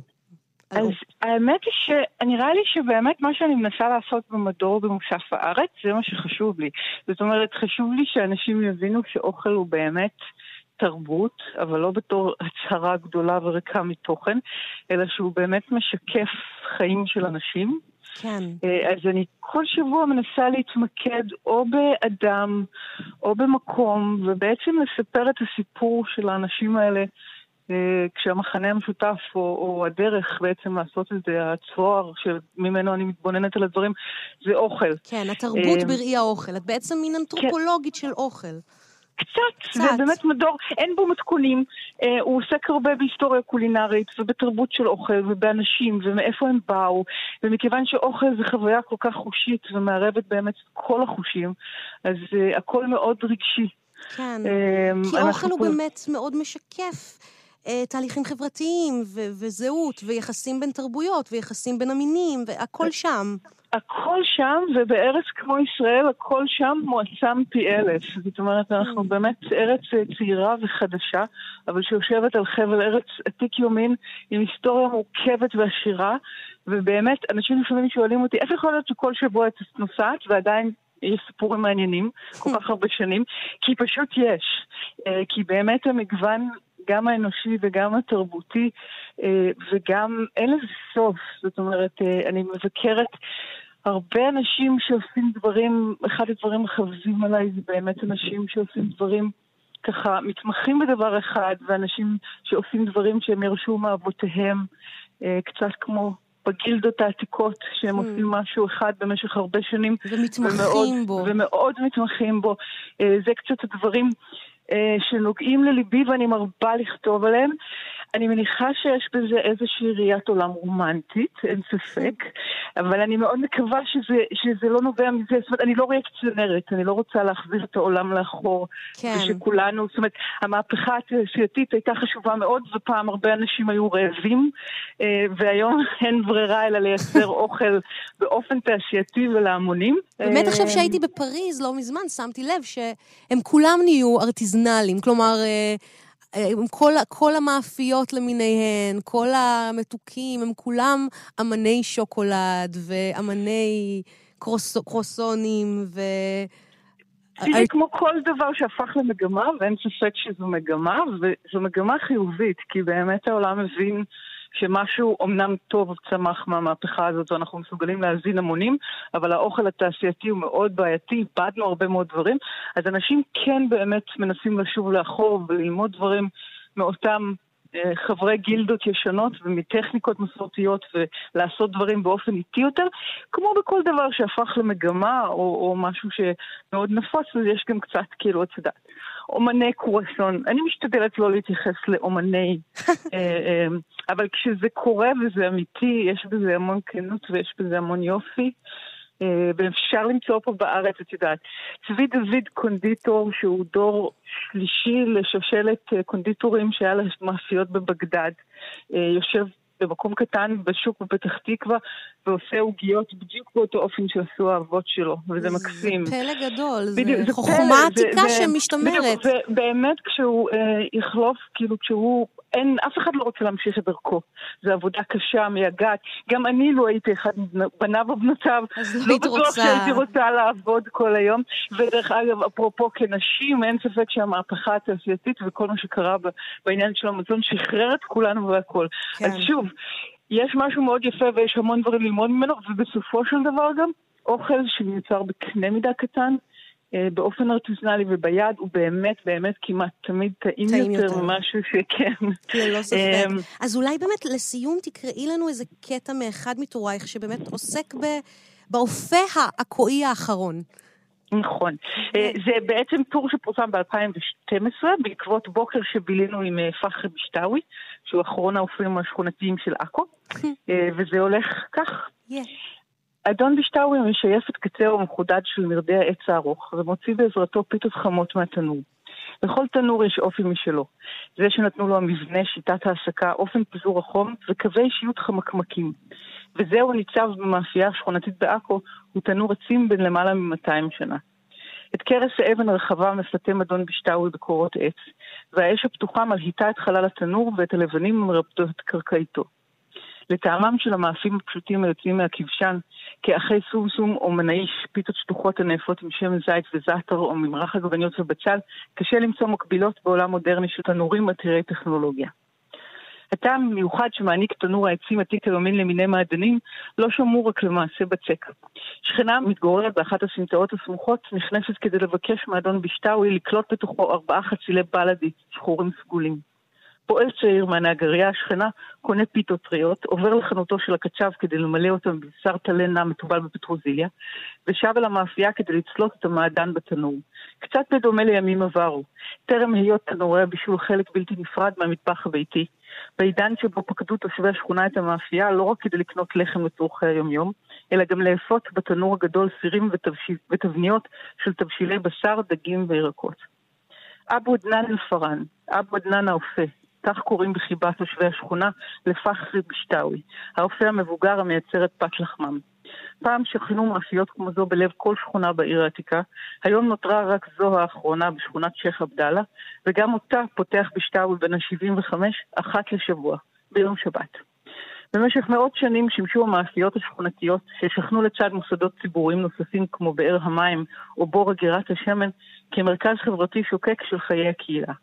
אז? האמת היא שנראה לי שבאמת מה שאני מנסה לעשות במדור במוסף הארץ, זה מה שחשוב לי. זאת אומרת, חשוב לי שאנשים יבינו שאוכל הוא באמת תרבות, אבל לא בתור הצהרה גדולה וריקה מתוכן, אלא שהוא באמת משקף חיים של אנשים. כן. אה, אז אני כל שבוע מנסה להתמקד או באדם או במקום, ובעצם לספר את הסיפור של האנשים האלה, אה, כשהמחנה המשותף או, או הדרך בעצם לעשות את זה, הצוהר שממנו אני מתבוננת על הדברים, זה אוכל. כן, התרבות אה, בראי האוכל. את בעצם מין אנתרופולוגית של אוכל. קצת, קצת. זה באמת מדור, אין בו מתכונים, אה, הוא עוסק הרבה בהיסטוריה קולינרית ובתרבות של אוכל ובאנשים ומאיפה הם באו, ומכיוון שאוכל זה חוויה כל כך חושית ומערבת באמת כל החושים, אז אה, הכל מאוד רגשי. כן. אה, כי אוכל הוא פה- באמת מאוד משקף אה, תהליכים חברתיים ו- וזהות ויחסים בין תרבויות ויחסים בין המינים והכל שם. הכל שם, ובארץ כמו ישראל, הכל שם מועצם פי אלף. זאת אומרת, אנחנו באמת ארץ אה, צעירה וחדשה, אבל שיושבת על חבל ארץ עתיק יומין, עם היסטוריה מורכבת ועשירה, ובאמת, אנשים לפעמים שואלים אותי, איך יכול להיות שכל שבוע את נוסעת ועדיין... יש סיפורים מעניינים, כל כך הרבה שנים, כי פשוט יש. אה, כי באמת המגוון, גם האנושי וגם התרבותי, אה, וגם אין לזה סוף. זאת אומרת, אה, אני מבקרת הרבה אנשים שעושים דברים, אחד הדברים החביבים עליי זה באמת אנשים שעושים דברים ככה, מתמחים בדבר אחד, ואנשים שעושים דברים שהם ירשו מאבותיהם, אה, קצת כמו בגילדות העתיקות, שהם Hmm. עושים משהו אחד במשך הרבה שנים. ומתמחים ומאוד- בו. ומאוד מתמחים בו. זה קצת הדברים שנוגעים לליבי ואני מרבה לכתוב עליהם. אני מניחה שיש בזה איזושהי ראיית עולם רומנטית, אין ספק, אבל אני מאוד מקווה שזה, שזה לא נובע מזה, זאת אומרת, אני לא ריאקציונרת, אני לא רוצה להחזיר את העולם לאחור. כן. ושכולנו, זאת אומרת, המהפכה התעשייתית הייתה חשובה מאוד, ופעם הרבה אנשים היו רעבים, אה, והיום אין ברירה אלא לייצר אוכל באופן תעשייתי ולהמונים. באמת עכשיו אה, שהייתי בפריז לא מזמן, שמתי לב שהם כולם נהיו ארטיזנלים. כלומר, אה, אה, עם כל, כל המאפיות למיניהן, כל המתוקים, הם כולם אמני שוקולד ואמני קרוס, קרוסונים ו... תראי, כמו כל דבר שהפך למגמה, ואין ספק שזו מגמה, וזו מגמה חיובית, כי באמת העולם מבין שמשהו אומנם טוב צמח מהמהפכה הזאת, ואנחנו מסוגלים להזין המונים, אבל האוכל התעשייתי הוא מאוד בעייתי, איבדנו הרבה מאוד דברים, אז אנשים כן באמת מנסים לשוב לאחור וללמוד דברים מאותם אה, חברי גילדות ישנות ומטכניקות מסורתיות ולעשות דברים באופן איטי יותר, כמו בכל דבר שהפך למגמה או, או משהו שמאוד נפוץ, אז יש גם קצת כאילו, יודעת, אומני קרואסון. אני משתדלת לא להתייחס לאומני, אה, אה, אבל כשזה קורה וזה אמיתי, יש בזה המון כנות ויש בזה המון יופי. אה, ואפשר למצוא פה בארץ, את יודעת, צבי דוד קונדיטור, שהוא דור שלישי לשושלת קונדיטורים שהיה לה מאפיות בבגדד, יושב במקום קטן בשוק בפתח תקווה ועושה עוגיות בדיוק באותו אופן שעשו האבות שלו, וזה מקסים. זה פלא גדול, בדיוק, זה זה חוכמה עתיקה שמשתמרת. בדיוק, ובאמת כשהוא אה, יחלוף, כאילו כשהוא, אין, אף אחד לא רוצה להמשיך את דרכו. זו עבודה קשה, מייגעת. גם אני, לו הייתי אחד מבניו או בנותיו, לא לא בטוח. שהייתי רוצה לעבוד כל היום. ודרך אגב, אפרופו כנשים, אין ספק שהמהפכה התעשייתית וכל מה שקרה בעניין של המזון שחרר את כולנו והכל. כן. אז שוב, יש משהו מאוד יפה ויש המון דברים ללמוד ממנו, ובסופו של דבר גם, אוכל שמיוצר בקנה מידה קטן, באופן ארטיזנלי וביד, הוא באמת באמת כמעט תמיד טעים, טעים יותר יותר. ממשהו שכן. ללא ספק. אמ, אז אולי באמת לסיום תקראי לנו איזה קטע מאחד מטורייך שבאמת עוסק ב... באופה העכואי האחרון. נכון. אה, זה בעצם טור שפורסם ב-2012 בעקבות בוקר שבילינו עם אה, פחרי בשטאווי, שהוא אחרון האופים השכונתיים של עכו, אה, וזה הולך כך. אדון בשטאווי משייף את קצהו המחודד של מרדי העץ הארוך, ומוציא בעזרתו פיתות חמות מהתנור. לכל תנור יש אופי משלו. זה שנתנו לו המבנה, שיטת ההעסקה, אופן פיזור החום וקווי אישיות חמקמקים. וזהו ניצב במאפייה השכונתית בעכו, הוא תנור עצים בן למעלה מ-200 שנה. את כרס האבן הרחבה מפתה מדון בשטאווי בקורות עץ, והאש הפתוחה מלהיטה את חלל התנור ואת הלבנים המרפדות את קרקעיתו. לטעמם של המאפים הפשוטים היוצאים מהכבשן, כאחי סומסום או מנעיש, פיתות שטוחות הנאפות עם שמן זית וזעתר או ממרח עגבניות ובצל, קשה למצוא מקבילות בעולם מודרני של תנורים עתירי טכנולוגיה. הטעם המיוחד שמעניק תנור העצים עתיק היומין למיני מעדנים לא שמור רק למעשה בצק. שכנה מתגוררת באחת הסמטאות הסמוכות, נכנסת כדי לבקש מאדון בשטאווי לקלוט בתוכו ארבעה חצילי בלאדי שחורים סגולים. פועל צעיר מהנהגריה השכנה קונה פיתות טריות, עובר לחנותו של הקצב כדי למלא אותם בבשר טלה נע מטובל בפטרוזיליה, ושב אל המאפייה כדי לצלוט את המעדן בתנור. קצת בדומה לימים עברו. טרם היות תנורי הבישול חלק בלתי נפרד מהמטבח הביתי, בעידן שבו פקדו תושבי השכונה את המאפייה לא רק כדי לקנות לחם לצורכי היומיום, אלא גם לאפות בתנור הגדול סירים ותבניות של תבשילי בשר, דגים וירקות. אבו עדנאן אל-פארן, אבו עדנאן האופה, כך קוראים בחיבה תושבי השכונה לפחרי בשטאווי, האופה המבוגר המייצר את פת לחמם. פעם שכנו מאפיות כמו זו בלב כל שכונה בעיר העתיקה, היום נותרה רק זו האחרונה בשכונת שייח' עבדאללה, וגם אותה פותח בשטאווי בן ה-75 אחת לשבוע, ביום שבת. במשך מאות שנים שימשו המאפיות השכונתיות ששכנו לצד מוסדות ציבוריים נוספים כמו באר המים או בור אגירת השמן כמרכז חברתי שוקק של חיי הקהילה.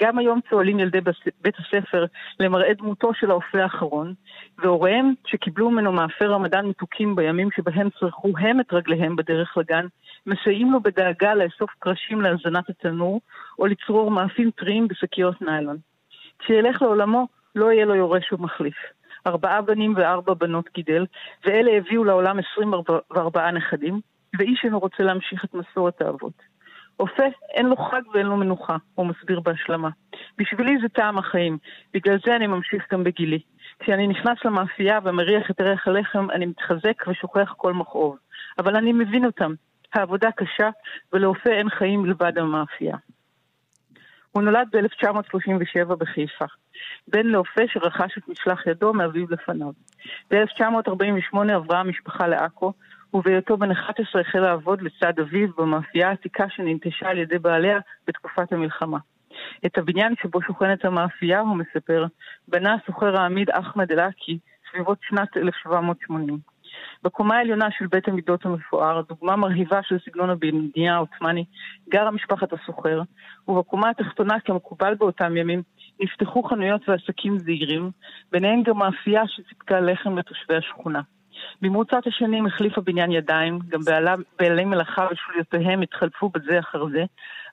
גם היום צוהלים ילדי בית הספר למראה דמותו של האופה האחרון, והוריהם שקיבלו ממנו מאפי רמדאן מתוקים בימים שבהם צרכו הם את רגליהם בדרך לגן, מסייעים לו בדאגה לאסוף קרשים להזנת התנור, או לצרור מאפים טריים בשקיות ניילון. כשילך לעולמו, לא יהיה לו יורש ומחליף. ארבעה בנים וארבע בנות גידל, ואלה הביאו לעולם 24 נכדים, ואיש אינו רוצה להמשיך את מסורת האבות. אופה, אין לו חג ואין לו מנוחה, הוא מסביר בהשלמה. בשבילי זה טעם החיים, בגלל זה אני ממשיך גם בגילי. כשאני נכנס למאפייה ומריח את ריח הלחם, אני מתחזק ושוכח כל מכאוב. אבל אני מבין אותם. העבודה קשה, ולאופה אין חיים מלבד המאפייה. הוא נולד ב-1937 בחיפה. בן לאופה שרכש את משלח ידו מאביו לפניו. ב-1948 עברה המשפחה לעכו, ובהיותו בן 11 החל לעבוד לצד אביו במאפייה העתיקה שננטשה על ידי בעליה בתקופת המלחמה. את הבניין שבו שוכנת המאפייה, הוא מספר, בנה הסוחר העמיד אחמד אל-עקי סביבות שנת 1780. בקומה העליונה של בית המידות המפואר, דוגמה מרהיבה של סגנון הבנייה העות'מאני, גרה משפחת הסוחר, ובקומה התחתונה, כמקובל באותם ימים, נפתחו חנויות ועסקים זעירים, ביניהם גם מאפייה שסיפקה לחם לתושבי השכונה. במרוצת השנים החליף הבניין ידיים, גם בעלה- בעלי מלאכה ושוליותיהם התחלפו בזה אחר זה,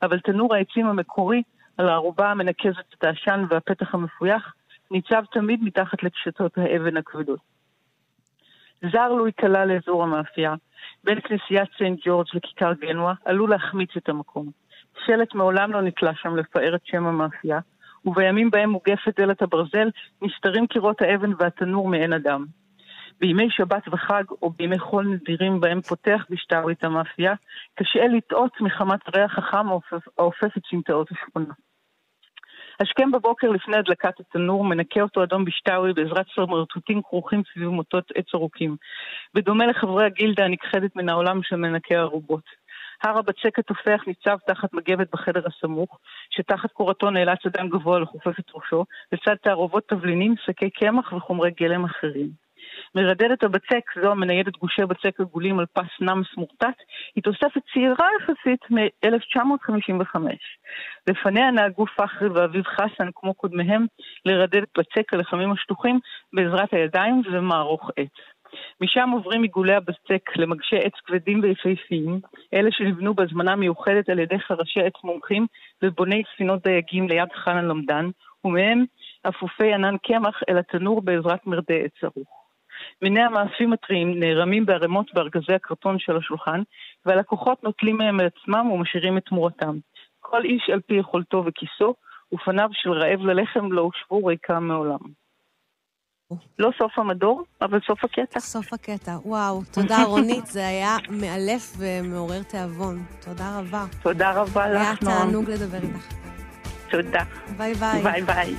אבל תנור העצים המקורי, על הערובה המנקזת את העשן והפתח המפויח, ניצב תמיד מתחת לקשתות האבן הכבדות. זר לו ייקלע לאזור המאפייה, בין כנסיית סנט ג'ורג' לכיכר גנואה, עלול להחמיץ את המקום. שלט מעולם לא נתלה שם לפאר את שם המאפייה, ובימים בהם מוגפת דלת הברזל, נסתרים קירות האבן והתנור מעין אדם. בימי שבת וחג, או בימי חול נדירים בהם פותח בשטאווי את המאפייה, קשה לטעות מחמת הריח החם האופף- את סמטאות השכונה. השכם בבוקר לפני הדלקת התנור, מנקה אותו אדום בשטאווי בעזרת סמרטוטים כרוכים סביב מוטות עץ ארוכים. בדומה לחברי הגילדה הנכחדת מן העולם של מנקי הערובות. הר הבצק התופח ניצב תחת מגבת בחדר הסמוך, שתחת קורתו נאלץ אדם גבוה לכופף את ראשו, לצד תערובות תבלינים, שקי קמח וחומרי גלם אחרים. מרדדת הבצק, זו המניידת גושי בצק עגולים על פס נם סמורטט, היא תוספת צעירה יחסית מ-1955. לפניה נהגו פחרי ואביב חסן, כמו קודמיהם, לרדד את בצק הלחמים השטוחים בעזרת הידיים ובמערוך עץ. משם עוברים עיגולי הבצק למגשי עץ כבדים ויפהפיים, אלה שנבנו בהזמנה מיוחדת על ידי חרשי עץ מומחים ובוני ספינות דייגים ליד חאן הלמדן, ומהם אפופי ענן קמח אל התנור בעזרת מרדי עץ ערוך. מיני המאפים הטריים נערמים בערימות בארגזי הקרטון של השולחן, והלקוחות נוטלים מהם לעצמם ומשאירים את תמורתם. כל איש על פי יכולתו וכיסו, ופניו של רעב ללחם לא הושבו ריקם מעולם. לא סוף המדור, אבל סוף הקטע. סוף הקטע. וואו, תודה רונית, זה היה מאלף ומעורר תיאבון. תודה רבה. תודה רבה היה לך, נועם. תענוג לדבר איתך. תודה. ביי ביי. ביי ביי.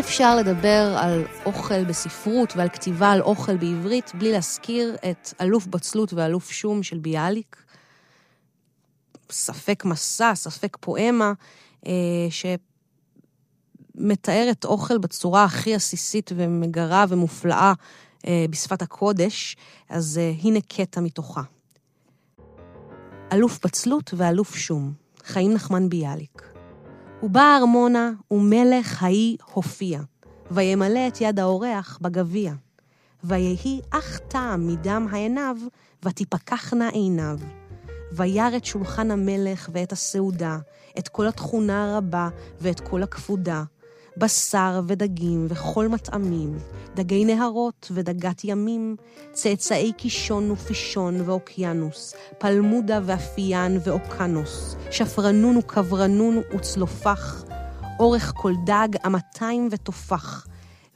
אפשר לדבר על אוכל בספרות ועל כתיבה על אוכל בעברית בלי להזכיר את אלוף בצלות ואלוף שום של ביאליק. ספק מסע, ספק פואמה, אה, שמתארת אוכל בצורה הכי עסיסית ומגרה ומופלאה אה, בשפת הקודש, אז אה, הנה קטע מתוכה. אלוף בצלות ואלוף שום, חיים נחמן ביאליק. ובא ארמונה, ומלך ההיא הופיע, וימלא את יד האורח בגביע. ויהי אך טעם מדם העיניו, ותפקחנה עיניו. וירא את שולחן המלך ואת הסעודה, את כל התכונה הרבה ואת כל הכבודה, בשר ודגים וכל מטעמים, דגי נהרות ודגת ימים, צאצאי קישון ופישון ואוקיינוס, פלמודה ואפיין ואוקנוס, שפרנון וכברנון וצלופח, אורך כל דג, אמתיים ותופח,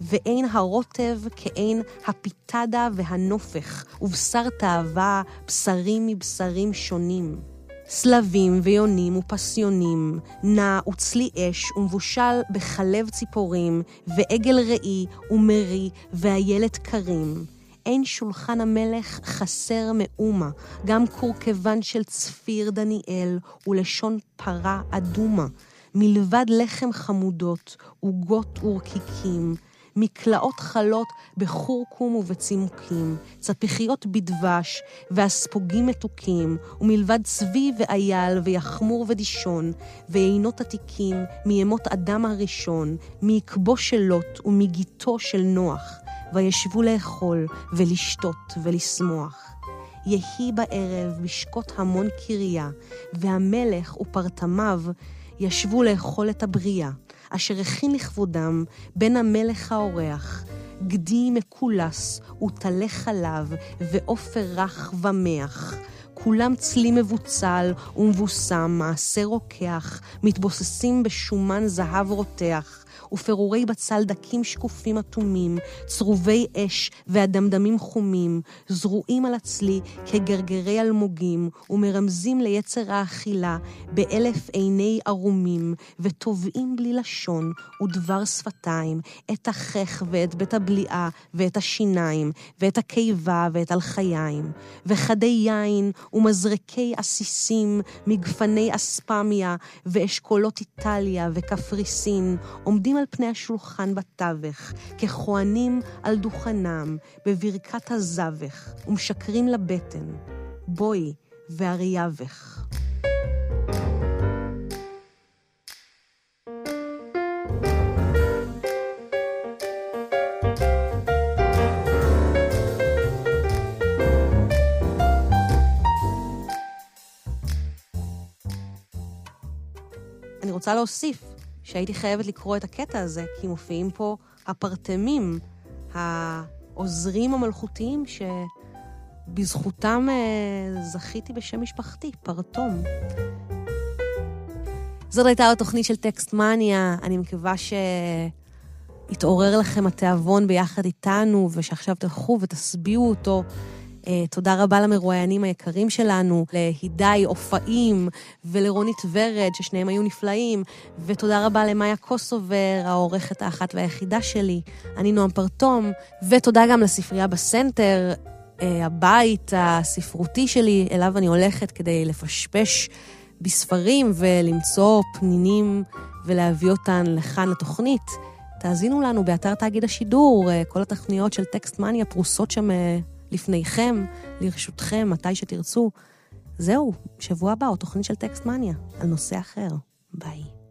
ואין הרוטב כאין הפיתדה והנופך, ובשר תאווה, בשרים מבשרים שונים. סלבים ויונים ופסיונים, נע וצלי אש ומבושל בחלב ציפורים, ועגל ראי ומרי ואיילת קרים. אין שולחן המלך חסר מאומה, גם קורקבן של צפיר דניאל ולשון פרה אדומה. מלבד לחם חמודות, עוגות ורקיקים, מקלעות חלות בכורכום ובצימוקים, צפיחיות בדבש ואספוגים מתוקים, ומלבד צבי ואייל ויחמור ודישון, ויינות עתיקים מימות אדם הראשון, מעקבו של לוט ומגיתו של נוח, וישבו לאכול ולשתות ולשמוח. יהי בערב בשקות המון קריה, והמלך ופרטמיו ישבו לאכול את הבריאה, אשר הכין לכבודם בן המלך האורח, גדי מקולס וטלה חלב, ועופר רך ומח. כולם צלי מבוצל ומבוסם, מעשה רוקח, מתבוססים בשומן זהב רותח, ופירורי בצל דקים שקופים אטומים, צרובי אש ואדמדמים חומים, זרועים על הצלי כגרגרי אלמוגים, ומרמזים ליצר האכילה באלף עיני ערומים, וטובעים בלי לשון ודבר שפתיים, את החך ואת בית הבליעה, ואת השיניים, ואת הקיבה ואת הלחיים, וחדי יין ומזרקי עסיסים, מגפני אספמיה, ואשכולות איטליה וקפריסין, עומדים על פני השולחן בתווך, ככהנים על דוכנם, בברכת הזבח, ומשקרים לבטן. בואי ואריאבך. רוצה להוסיף שהייתי חייבת לקרוא את הקטע הזה, כי מופיעים פה הפרטמים, העוזרים המלכותיים, שבזכותם אה, זכיתי בשם משפחתי, פרטום. זאת הייתה התוכנית של טקסט מניה, אני מקווה שיתעורר לכם התיאבון ביחד איתנו, ושעכשיו תלכו ותשביעו אותו. אה, תודה רבה למרואיינים היקרים שלנו, להידי אופאים ולרונית ורד, ששניהם היו נפלאים, ותודה רבה למאיה קוסובר, העורכת האחת והיחידה שלי. אני נועם פרטום, ותודה גם לספרייה בסנטר, אה, הבית הספרותי שלי, אליו אני הולכת כדי לפשפש בספרים ולמצוא פנינים ולהביא אותן לכאן לתוכנית. תאזינו לנו באתר תאגיד השידור, אה, כל התוכניות של טקסט מניה פרוסות שם לפניכם, לרשותכם, מתי שתרצו. זהו, שבוע הבא, או תוכנית של טקסט מניה, על נושא אחר. ביי.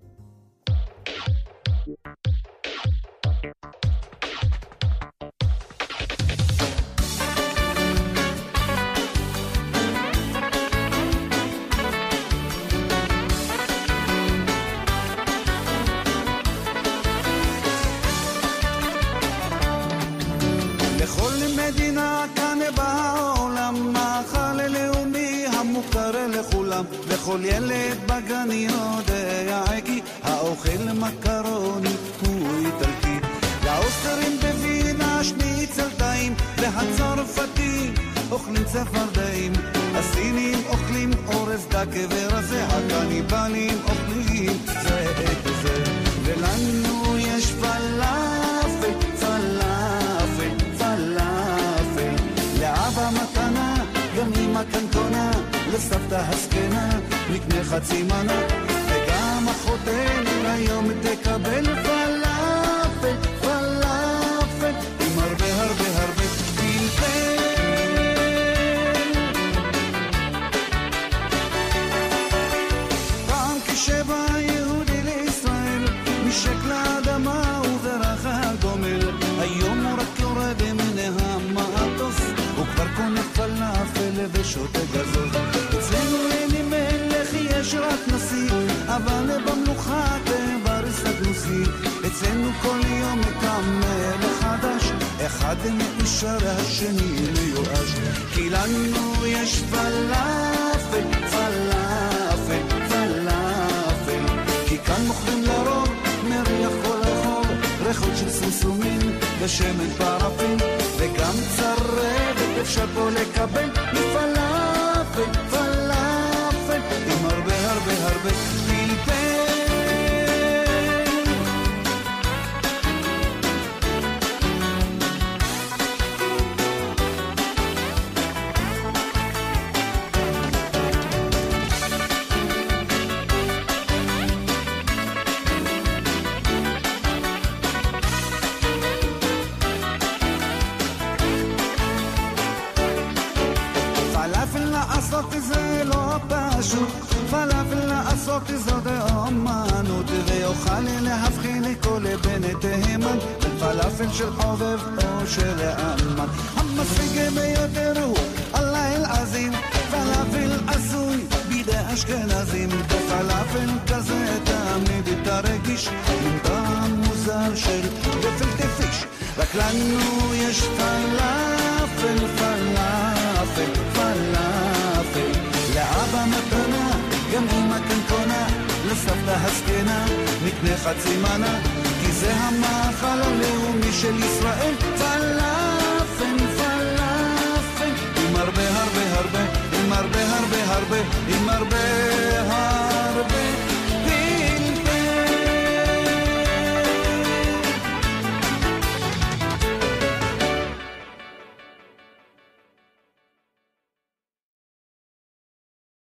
לכל ילד בגן יודע כי האוכל מקרוני הוא איטלקי. לאוסטרים בווינה שניצל טעים, והצרפתים אוכלים צפרדעים. הסינים אוכלים אורז דק ורזה, הקניבלים אוכלים זה את זה. ולנו יש פלאפל, פלאפל, פלאפל. לאבא מתנה, גם אמא קונה, לסבתא הזקנה, נקנה חצי מנה. וגם אחותנו היום תקבל פלאפל, אצלנו כל יום את המלך חדש, אחד מאושר השני מיואש. כי לנו יש פלאפל, פלאפל, פלאפל. כי כאן מוכרים לרוב מריח כל החור, ריחות של סומסומים ושמן פרפים, וגם צרבת אפשר פה לקבל מפלאפל, פלאפל, עם הרבה הרבה הרבה פלפל. מנה, נקנה חצי מנה, כי זה המאכל הלאומי של ישראל, פלאפן, פלאפן, עם הרבה הרבה הרבה, עם הרבה הרבה הרבה, עם הרבה...